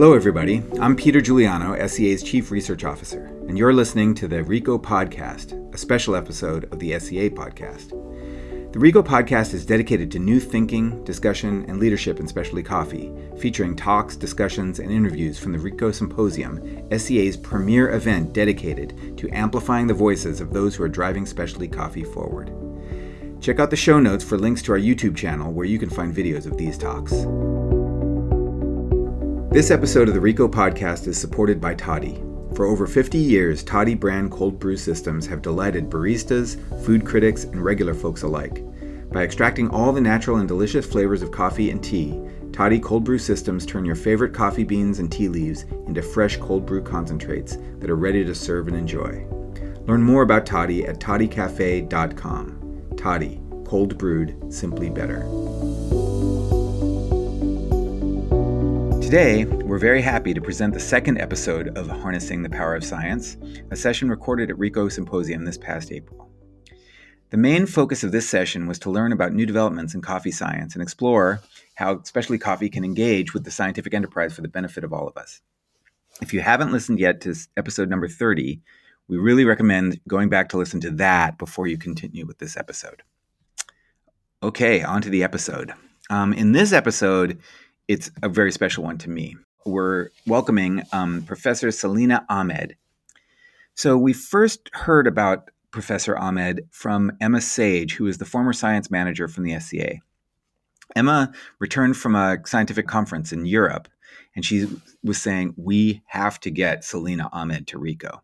Hello, everybody. I'm Peter Giuliano, SCA's Chief Research Officer, and you're listening to the Re:co Podcast, a special episode of the SCA Podcast. The Re:co Podcast is dedicated to new thinking, discussion, and leadership in specialty coffee, featuring talks, discussions, and interviews from the Re:co Symposium, SCA's premier event dedicated to amplifying the voices of those who are driving specialty coffee forward. Check out the show notes for links to our YouTube channel where you can find videos of these talks. This episode of the Re:co podcast is supported by Toddy. For over 50 years, Toddy brand cold brew systems have delighted baristas, food critics, and regular folks alike. By extracting all the natural and delicious flavors of coffee and tea, Toddy cold brew systems turn your favorite coffee beans and tea leaves into fresh cold brew concentrates that are ready to serve and enjoy. Learn more about Toddy at toddycafe.com. Toddy, cold brewed, simply better. Today, we're very happy to present the second episode of Harnessing the Power of Science, a session recorded at Re:co Symposium this past April. The main focus of this session was to learn about new developments in coffee science and explore how especially coffee can engage with the scientific enterprise for the benefit of all of us. If you haven't listened yet to episode number 30, we really recommend going back to listen to that before you continue with this episode. Okay, on to the episode. Um, in this episode, it's a very special one to me. We're welcoming um, Professor Selena Ahmed. So we first heard about Professor Ahmed from Emma Sage, who is the former science manager from the SCA. Emma returned from a scientific conference in Europe, and she was saying, We have to get Selena Ahmed to Re:co.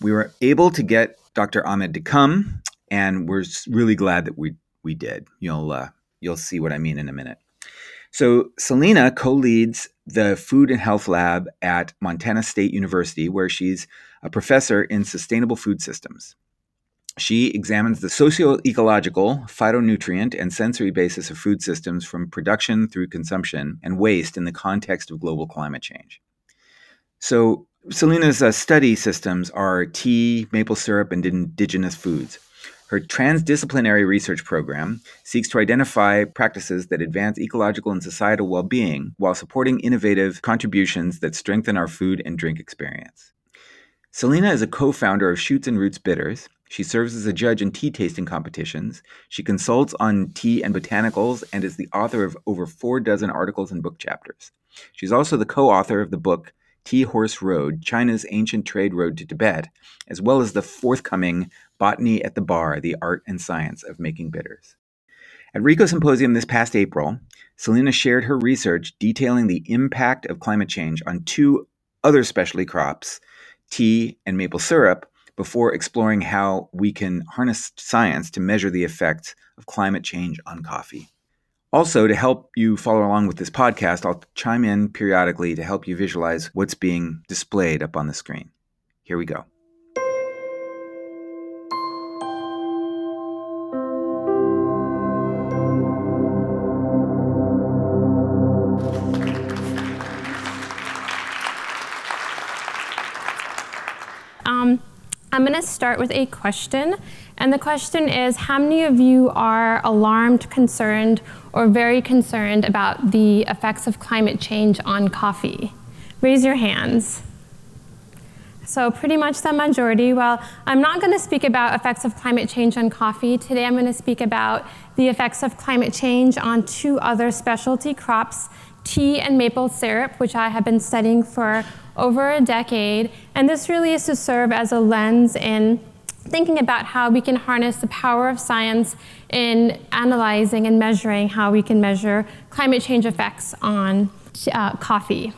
We were able to get Dr. Ahmed to come, and we're really glad that we, we did. You'll, uh, you'll see what I mean in a minute. So Selena co-leads the Food and Health Lab at Montana State University, where she's a professor in sustainable food systems. She examines the socio-ecological, phytonutrient, and sensory basis of food systems from production through consumption and waste in the context of global climate change. So Selena's uh, study systems are tea, maple syrup, and indigenous foods. Her transdisciplinary research program seeks to identify practices that advance ecological and societal well being while supporting innovative contributions that strengthen our food and drink experience. Selena is a co founder of Shoots and Roots Bitters. She serves as a judge in tea tasting competitions. She consults on tea and botanicals and is the author of over four dozen articles and book chapters. She's also the co author of the book Tea Horse Road China's Ancient Trade Road to Tibet, as well as the forthcoming Botany at the Bar The Art and Science of Making Bitters. At Re:co Symposium this past April, Selena shared her research detailing the impact of climate change on two other specialty crops, tea and maple syrup, before exploring how we can harness science to measure the effects of climate change on coffee. Also, to help you follow along with this podcast, I'll chime in periodically to help you visualize what's being displayed up on the screen. Here we go. I'm going to start with a question. And the question is How many of you are alarmed, concerned, or very concerned about the effects of climate change on coffee? Raise your hands. So, pretty much the majority. Well, I'm not going to speak about effects of climate change on coffee. Today, I'm going to speak about the effects of climate change on two other specialty crops tea and maple syrup, which I have been studying for over a decade. And this really is to serve as a lens in thinking about how we can harness the power of science in analyzing and measuring how we can measure climate change effects on uh, coffee.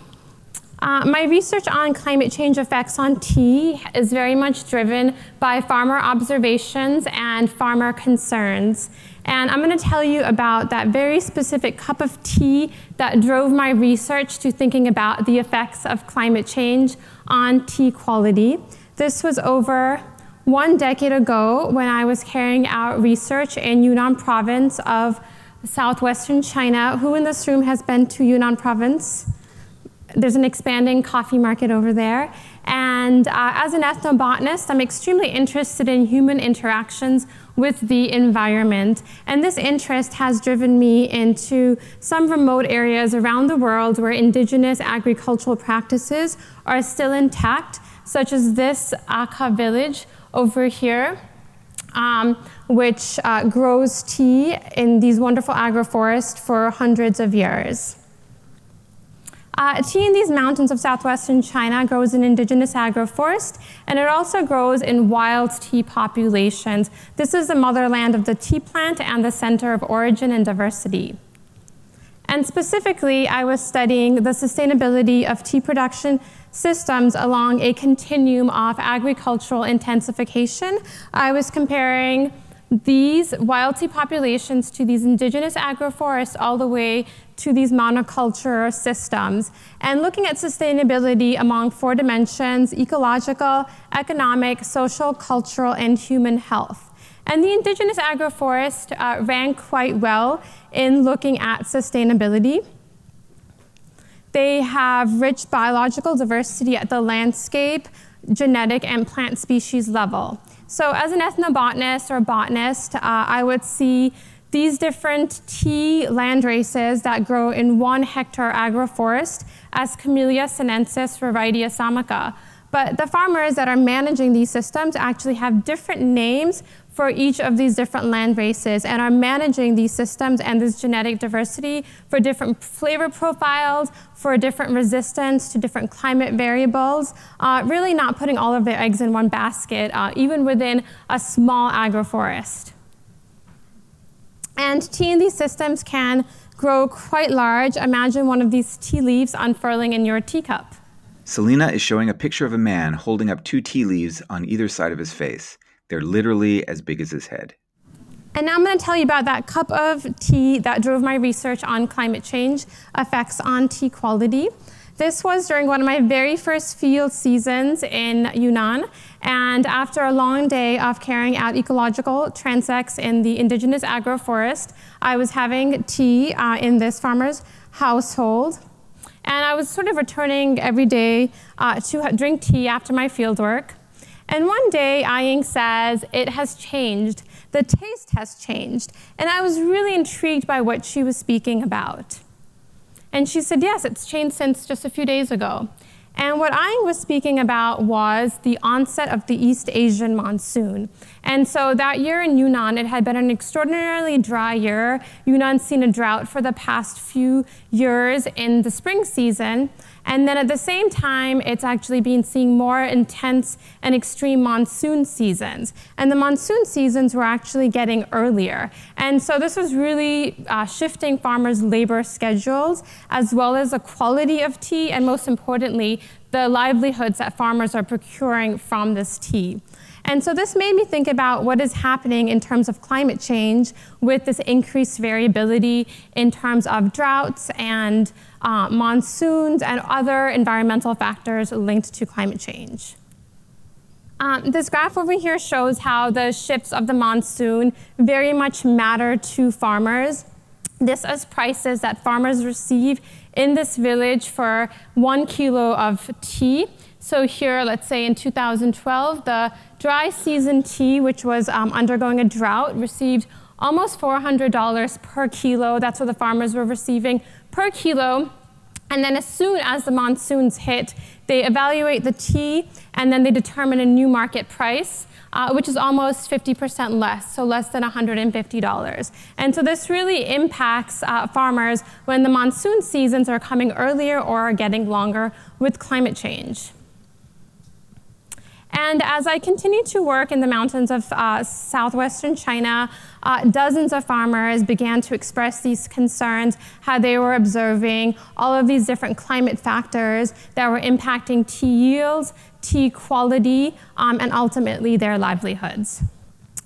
Uh, my research on climate change effects on tea is very much driven by farmer observations and farmer concerns. And I'm going to tell you about that very specific cup of tea that drove my research to thinking about the effects of climate change on tea quality. This was over one decade ago when I was carrying out research in Yunnan province of southwestern China. Who in this room has been to Yunnan province? There's an expanding coffee market over there. And uh, as an ethnobotanist, I'm extremely interested in human interactions with the environment. And this interest has driven me into some remote areas around the world where indigenous agricultural practices are still intact, such as this Akha village over here. Um, which uh, grows tea in these wonderful agroforests for hundreds of years. Uh, tea in these mountains of southwestern China grows in indigenous agroforest, and it also grows in wild tea populations. This is the motherland of the tea plant and the center of origin and diversity. And specifically, I was studying the sustainability of tea production systems along a continuum of agricultural intensification. I was comparing these wild tea populations to these indigenous agroforests all the way to these monoculture systems and looking at sustainability among four dimensions ecological, economic, social, cultural, and human health. And the indigenous agroforest uh, ran quite well in looking at sustainability. They have rich biological diversity at the landscape, genetic, and plant species level. So, as an ethnobotanist or botanist, uh, I would see these different tea land races that grow in one hectare agroforest as Camellia sinensis variety assamica. But the farmers that are managing these systems actually have different names for each of these different land races and are managing these systems and this genetic diversity for different flavor profiles, for different resistance to different climate variables, uh, really not putting all of their eggs in one basket, uh, even within a small agroforest. And tea in these systems can grow quite large. Imagine one of these tea leaves unfurling in your teacup. Selena is showing a picture of a man holding up two tea leaves on either side of his face. They're literally as big as his head. And now I'm going to tell you about that cup of tea that drove my research on climate change effects on tea quality. This was during one of my very first field seasons in Yunnan. And after a long day of carrying out ecological transects in the indigenous agroforest, I was having tea uh, in this farmer's household. And I was sort of returning every day uh, to drink tea after my fieldwork. And one day, ah Aying says, It has changed. The taste has changed. And I was really intrigued by what she was speaking about. And she said, Yes, it's changed since just a few days ago. And what ah I was speaking about was the onset of the East Asian monsoon. And so that year in Yunnan, it had been an extraordinarily dry year. Yunnan's seen a drought for the past few years in the spring season. And then at the same time, it's actually been seeing more intense and extreme monsoon seasons. And the monsoon seasons were actually getting earlier. And so this was really uh, shifting farmers' labor schedules, as well as the quality of tea, and most importantly, the livelihoods that farmers are procuring from this tea. And so this made me think about what is happening in terms of climate change with this increased variability in terms of droughts and uh, monsoons and other environmental factors linked to climate change. Um, this graph over here shows how the shifts of the monsoon very much matter to farmers. This is prices that farmers receive in this village for one kilo of tea. So here, let's say in 2012, the dry season tea, which was um, undergoing a drought, received almost $400 per kilo. That's what the farmers were receiving per kilo. And then as soon as the monsoons hit, they evaluate the tea and then they determine a new market price. Uh, which is almost 50% less, so less than $150. And so this really impacts uh, farmers when the monsoon seasons are coming earlier or are getting longer with climate change. And as I continued to work in the mountains of uh, southwestern China, uh, dozens of farmers began to express these concerns, how they were observing all of these different climate factors that were impacting tea yields, tea quality, um, and ultimately their livelihoods.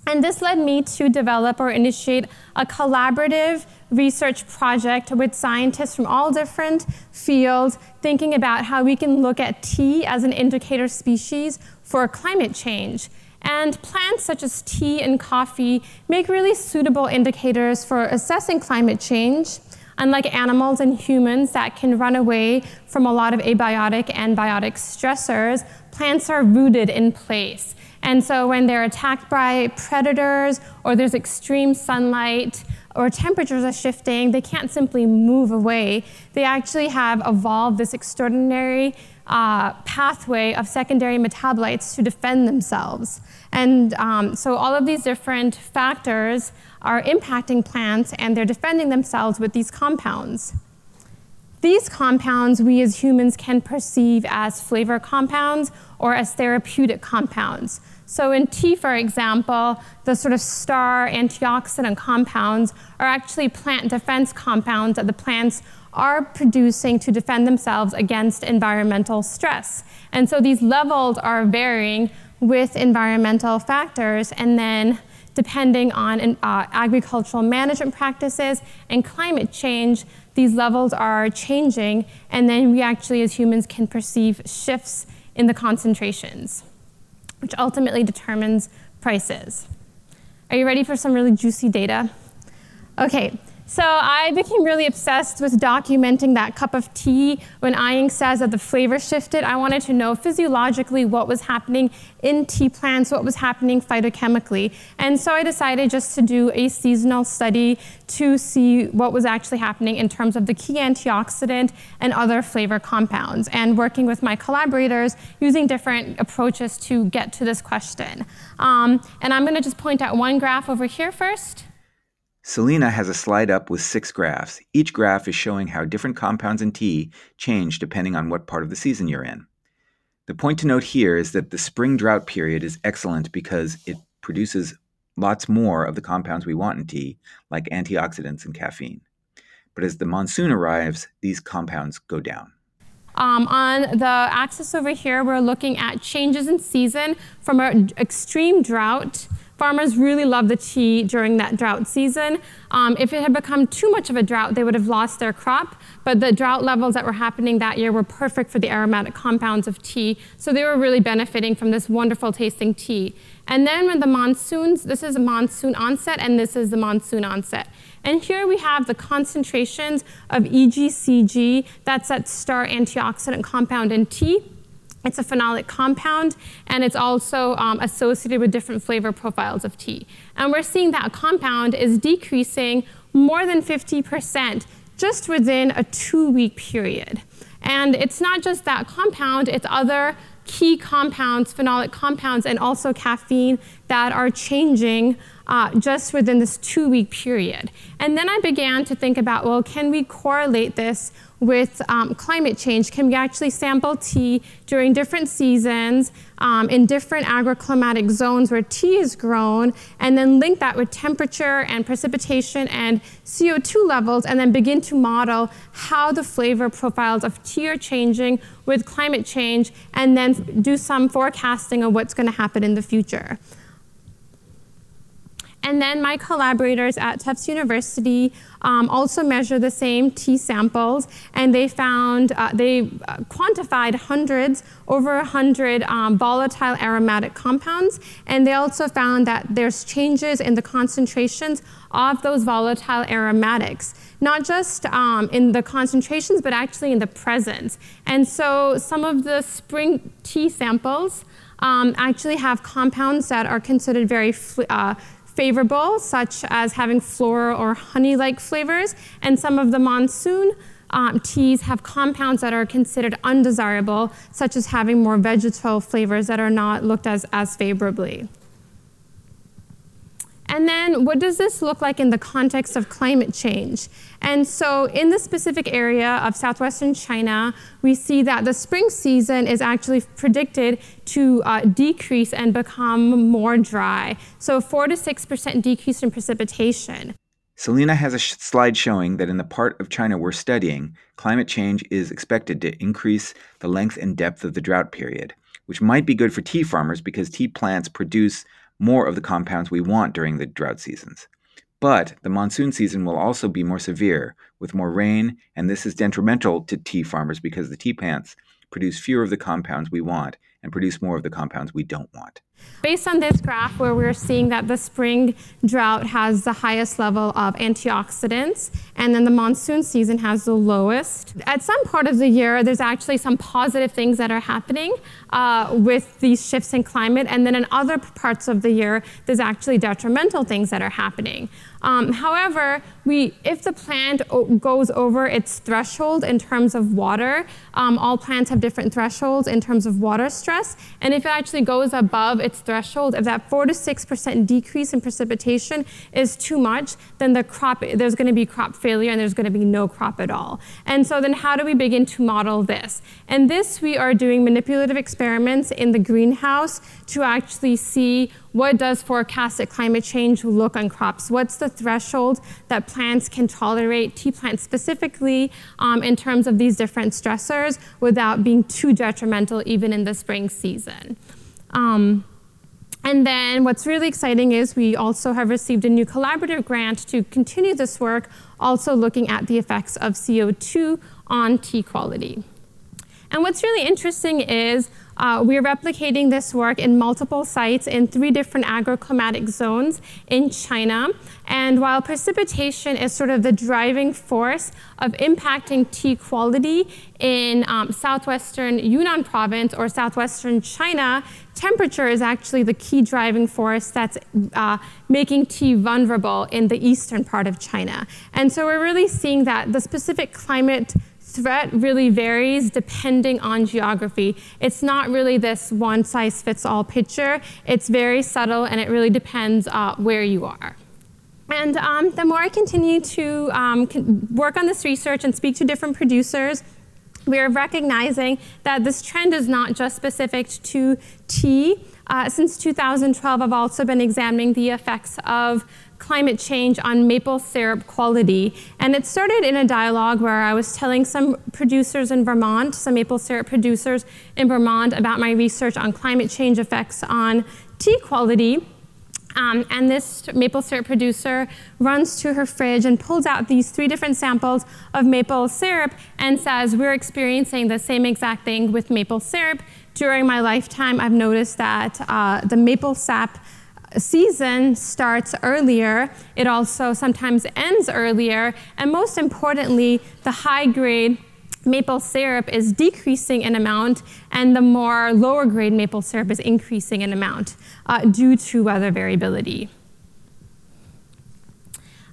And this led me to develop or initiate a collaborative research project with scientists from all different fields, thinking about how we can look at tea as an indicator species for climate change. And plants such as tea and coffee make really suitable indicators for assessing climate change. Unlike animals and humans that can run away from a lot of abiotic and biotic stressors, plants are rooted in place. And so when they're attacked by predators or there's extreme sunlight or temperatures are shifting, they can't simply move away. They actually have evolved this extraordinary uh, pathway of secondary metabolites to defend themselves. And um, so all of these different factors are impacting plants and they're defending themselves with these compounds. These compounds we as humans can perceive as flavor compounds or as therapeutic compounds. So in tea, for example, the sort of star antioxidant compounds are actually plant defense compounds that the plants are producing to defend themselves against environmental stress. And so these levels are varying with environmental factors and then depending on uh, agricultural management practices and climate change, these levels are changing, and then we actually, as humans, can perceive shifts in the concentrations, which ultimately determines prices. Are you ready for some really juicy data? Okay, so I became really obsessed with documenting that cup of tea when Eying says that the flavor shifted. I wanted to know physiologically what was happening in tea plants, what was happening phytochemically. And so I decided just to do a seasonal study to see what was actually happening in terms of the key antioxidant and other flavor compounds, and working with my collaborators using different approaches to get to this question. Um, and I'm going to just point out one graph over here first. Selena has a slide up with six graphs. Each graph is showing how different compounds in tea change depending on what part of the season you're in. The point to note here is that the spring drought period is excellent because it produces lots more of the compounds we want in tea, like antioxidants and caffeine. But as the monsoon arrives, these compounds go down. Um, on the axis over here, we're looking at changes in season from an extreme drought Farmers really love the tea during that drought season. Um, if it had become too much of a drought, they would have lost their crop, but the drought levels that were happening that year were perfect for the aromatic compounds of tea, so they were really benefiting from this wonderful tasting tea. And then when the monsoons, this is a monsoon onset, and this is the monsoon onset. And here we have the concentrations of EGCG, that's that star antioxidant compound in tea. It's a phenolic compound, and it's also um, associated with different flavor profiles of tea. And we're seeing that compound is decreasing more than 50% just within a two week period. And it's not just that compound, it's other key compounds, phenolic compounds, and also caffeine that are changing uh, just within this two week period. And then I began to think about well, can we correlate this with um, climate change? Can we actually sample tea during different seasons um, in different agroclimatic zones where tea is grown and then link that with temperature and precipitation and CO2 levels and then begin to model how the flavor profiles of tea are changing with climate change and then do some forecasting of what's going to happen in the future. And then my collaborators at Tufts University um, also measured the same tea samples, and they found, uh, they uh, quantified hundreds, over 100 um, volatile aromatic compounds, and they also found that there's changes in the concentrations of those volatile aromatics, not just um, in the concentrations, but actually in the presence. And so some of the spring tea samples um, actually have compounds that are considered very uh, favorable, such as having floral or honey like flavors, and some of the monsoon um, teas have compounds that are considered undesirable, such as having more vegetal flavors that are not looked as as favorably. And then what does this look like in the context of climate change? And so in the specific area of southwestern China, we see that the spring season is actually predicted to uh, decrease and become more dry. So 4 to 6% decrease in precipitation. Selena has a sh- slide showing that in the part of China we're studying, climate change is expected to increase the length and depth of the drought period, which might be good for tea farmers because tea plants produce more of the compounds we want during the drought seasons. But the monsoon season will also be more severe, with more rain, and this is detrimental to tea farmers because the tea plants produce fewer of the compounds we want and produce more of the compounds we don't want. Based on this graph, where we're seeing that the spring drought has the highest level of antioxidants, and then the monsoon season has the lowest. At some part of the year, there's actually some positive things that are happening uh, with these shifts in climate, and then in other parts of the year, there's actually detrimental things that are happening. Um, however, we, if the plant goes over its threshold in terms of water, um, all plants have different thresholds in terms of water stress, and if it actually goes above its threshold, if that 4 to 6% decrease in precipitation is too much, then the crop, there's going to be crop failure and there's going to be no crop at all. And so then how do we begin to model this? And this we are doing manipulative experiments in the greenhouse to actually see what does forecasted climate change look on crops? What's the threshold that plants can tolerate, tea plants specifically, um, in terms of these different stressors without being too detrimental even in the spring season? Um, and then what's really exciting is we also have received a new collaborative grant to continue this work, also looking at the effects of CO2 on tea quality. And what's really interesting is uh, we're replicating this work in multiple sites in three different agroclimatic zones in China. And while precipitation is sort of the driving force of impacting tea quality in um, southwestern Yunnan province or southwestern China, temperature is actually the key driving force that's uh, making tea vulnerable in the eastern part of China. And so we're really seeing that the specific climate threat really varies depending on geography. It's not really this one size fits all picture. It's very subtle and it really depends uh, where you are. And um, the more I continue to um, work on this research and speak to different producers, we are recognizing that this trend is not just specific to tea. Uh, since 2012, I've also been examining the effects of climate change on maple syrup quality. And it started in a dialogue where I was telling some producers in Vermont, some maple syrup producers in Vermont, about my research on climate change effects on tea quality. Um, and this maple syrup producer runs to her fridge and pulls out these three different samples of maple syrup and says, We're experiencing the same exact thing with maple syrup. During my lifetime, I've noticed that uh, the maple sap season starts earlier. It also sometimes ends earlier. And most importantly, the high grade maple syrup is decreasing in amount, and the more lower grade maple syrup is increasing in amount uh, due to weather variability.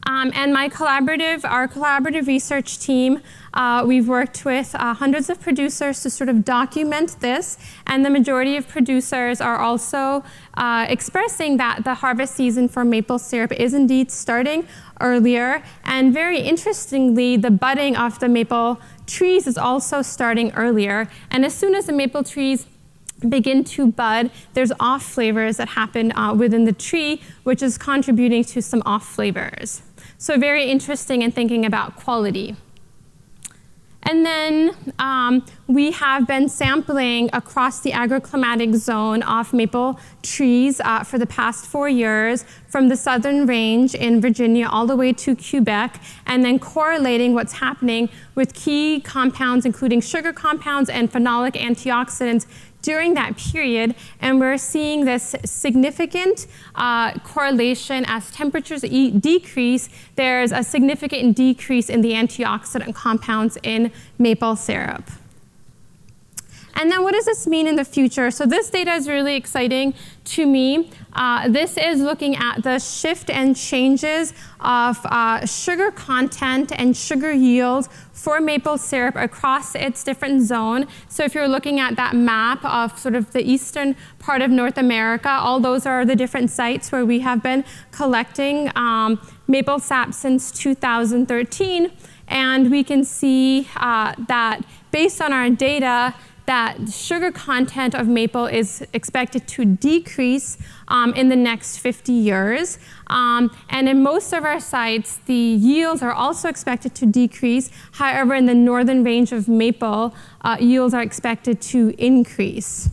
Um, and my collaborative, our collaborative research team, uh, we've worked with uh, hundreds of producers to sort of document this, and the majority of producers are also uh, expressing that the harvest season for maple syrup is indeed starting earlier. And very interestingly, the budding of the maple trees is also starting earlier. And as soon as the maple trees begin to bud, there's off flavors that happen uh, within the tree, which is contributing to some off flavors. So very interesting in thinking about quality. And then um, we have been sampling across the agroclimatic zone of maple trees uh, for the past four years from the southern range in Virginia all the way to Quebec, and then correlating what's happening with key compounds, including sugar compounds and phenolic antioxidants during that period, and we're seeing this significant uh, correlation as temperatures e decrease, there's a significant decrease in the antioxidant compounds in maple syrup. And then what does this mean in the future? So this data is really exciting to me. Uh, this is looking at the shift and changes of uh, sugar content and sugar yield for maple syrup across its different zone. So if you're looking at that map of sort of the eastern part of North America, all those are the different sites where we have been collecting um, maple sap since 2013. And we can see uh, that based on our data, that sugar content of maple is expected to decrease um, in the next 50 years. Um, and in most of our sites, the yields are also expected to decrease. However, in the northern range of maple, uh, yields are expected to increase.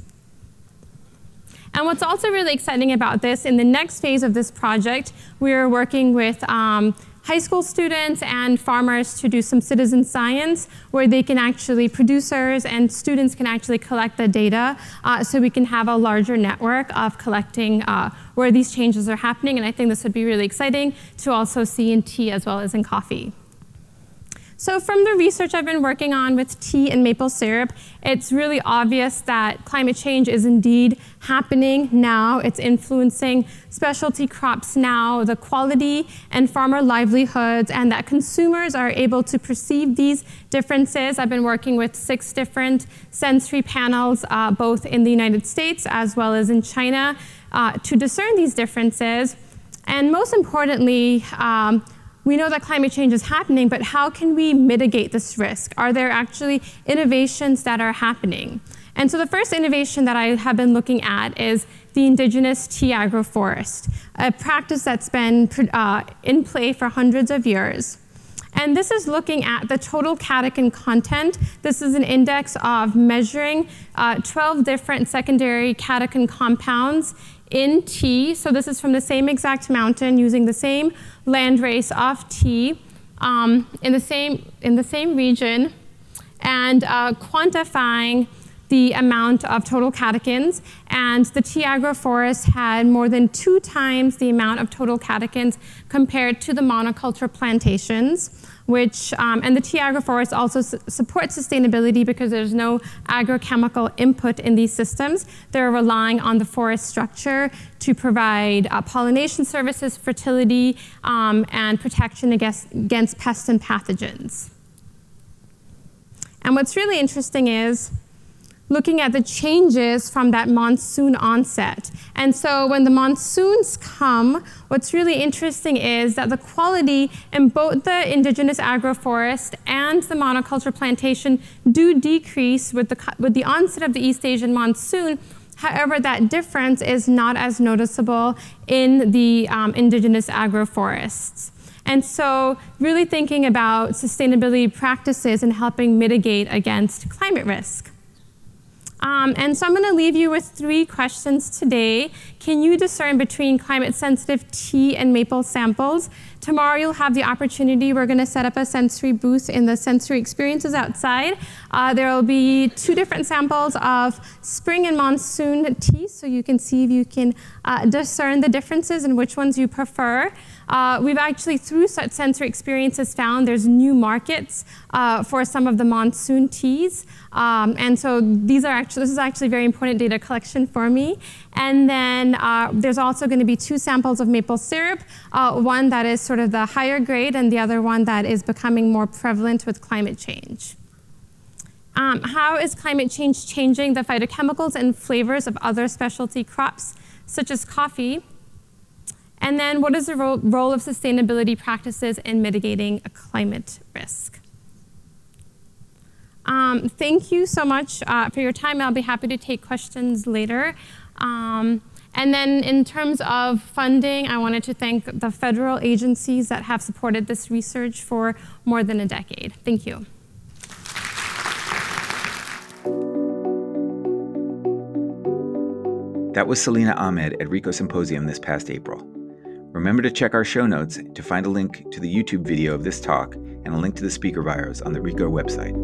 And what's also really exciting about this, in the next phase of this project, we are working with um, high school students and farmers to do some citizen science where they can actually, producers and students can actually collect the data uh, so we can have a larger network of collecting uh, where these changes are happening. And I think this would be really exciting to also see in tea as well as in coffee. So from the research I've been working on with tea and maple syrup, it's really obvious that climate change is indeed happening now. It's influencing specialty crops now, the quality and farmer livelihoods, and that consumers are able to perceive these differences. I've been working with six different sensory panels, uh, both in the United States as well as in China, uh, to discern these differences. And most importantly, um, we know that climate change is happening, but how can we mitigate this risk? Are there actually innovations that are happening? And so the first innovation that I have been looking at is the indigenous tea agroforest, a practice that's been uh, in play for hundreds of years. And this is looking at the total catechin content. This is an index of measuring uh, 12 different secondary catechin compounds in tea. So this is from the same exact mountain using the same landrace of tea um, in, the same, in the same region and uh, quantifying the amount of total catechins. And the tea agroforest had more than two times the amount of total catechins compared to the monoculture plantations which, um, and the tea agroforest also su supports sustainability because there's no agrochemical input in these systems. They're relying on the forest structure to provide uh, pollination services, fertility, um, and protection against, against pests and pathogens. And what's really interesting is looking at the changes from that monsoon onset. And so when the monsoons come, what's really interesting is that the quality in both the indigenous agroforest and the monoculture plantation do decrease with the, with the onset of the East Asian monsoon. However, that difference is not as noticeable in the um, indigenous agroforests. And so, really thinking about sustainability practices and helping mitigate against climate risk. Um, and so I'm going to leave you with three questions today. Can you discern between climate sensitive tea and maple samples? Tomorrow you'll have the opportunity. We're going to set up a sensory booth in the sensory experiences outside. Uh, there will be two different samples of spring and monsoon tea, so you can see if you can uh, discern the differences and which ones you prefer. Uh, we've actually, through such sensory experiences, found there's new markets uh, for some of the monsoon teas. Um, and so these are actually, this is actually very important data collection for me. And then uh, there's also going to be two samples of maple syrup, uh, one that is sort of the higher grade and the other one that is becoming more prevalent with climate change. Um, how is climate change changing the phytochemicals and flavors of other specialty crops, such as coffee? And then what is the ro role of sustainability practices in mitigating a climate risk? Um, thank you so much uh, for your time. I'll be happy to take questions later. Um, and then in terms of funding, I wanted to thank the federal agencies that have supported this research for more than a decade. Thank you. That was Selena Ahmed at Re:co Symposium this past April. Remember to check our show notes to find a link to the YouTube video of this talk and a link to the speaker bios on the Re:co website.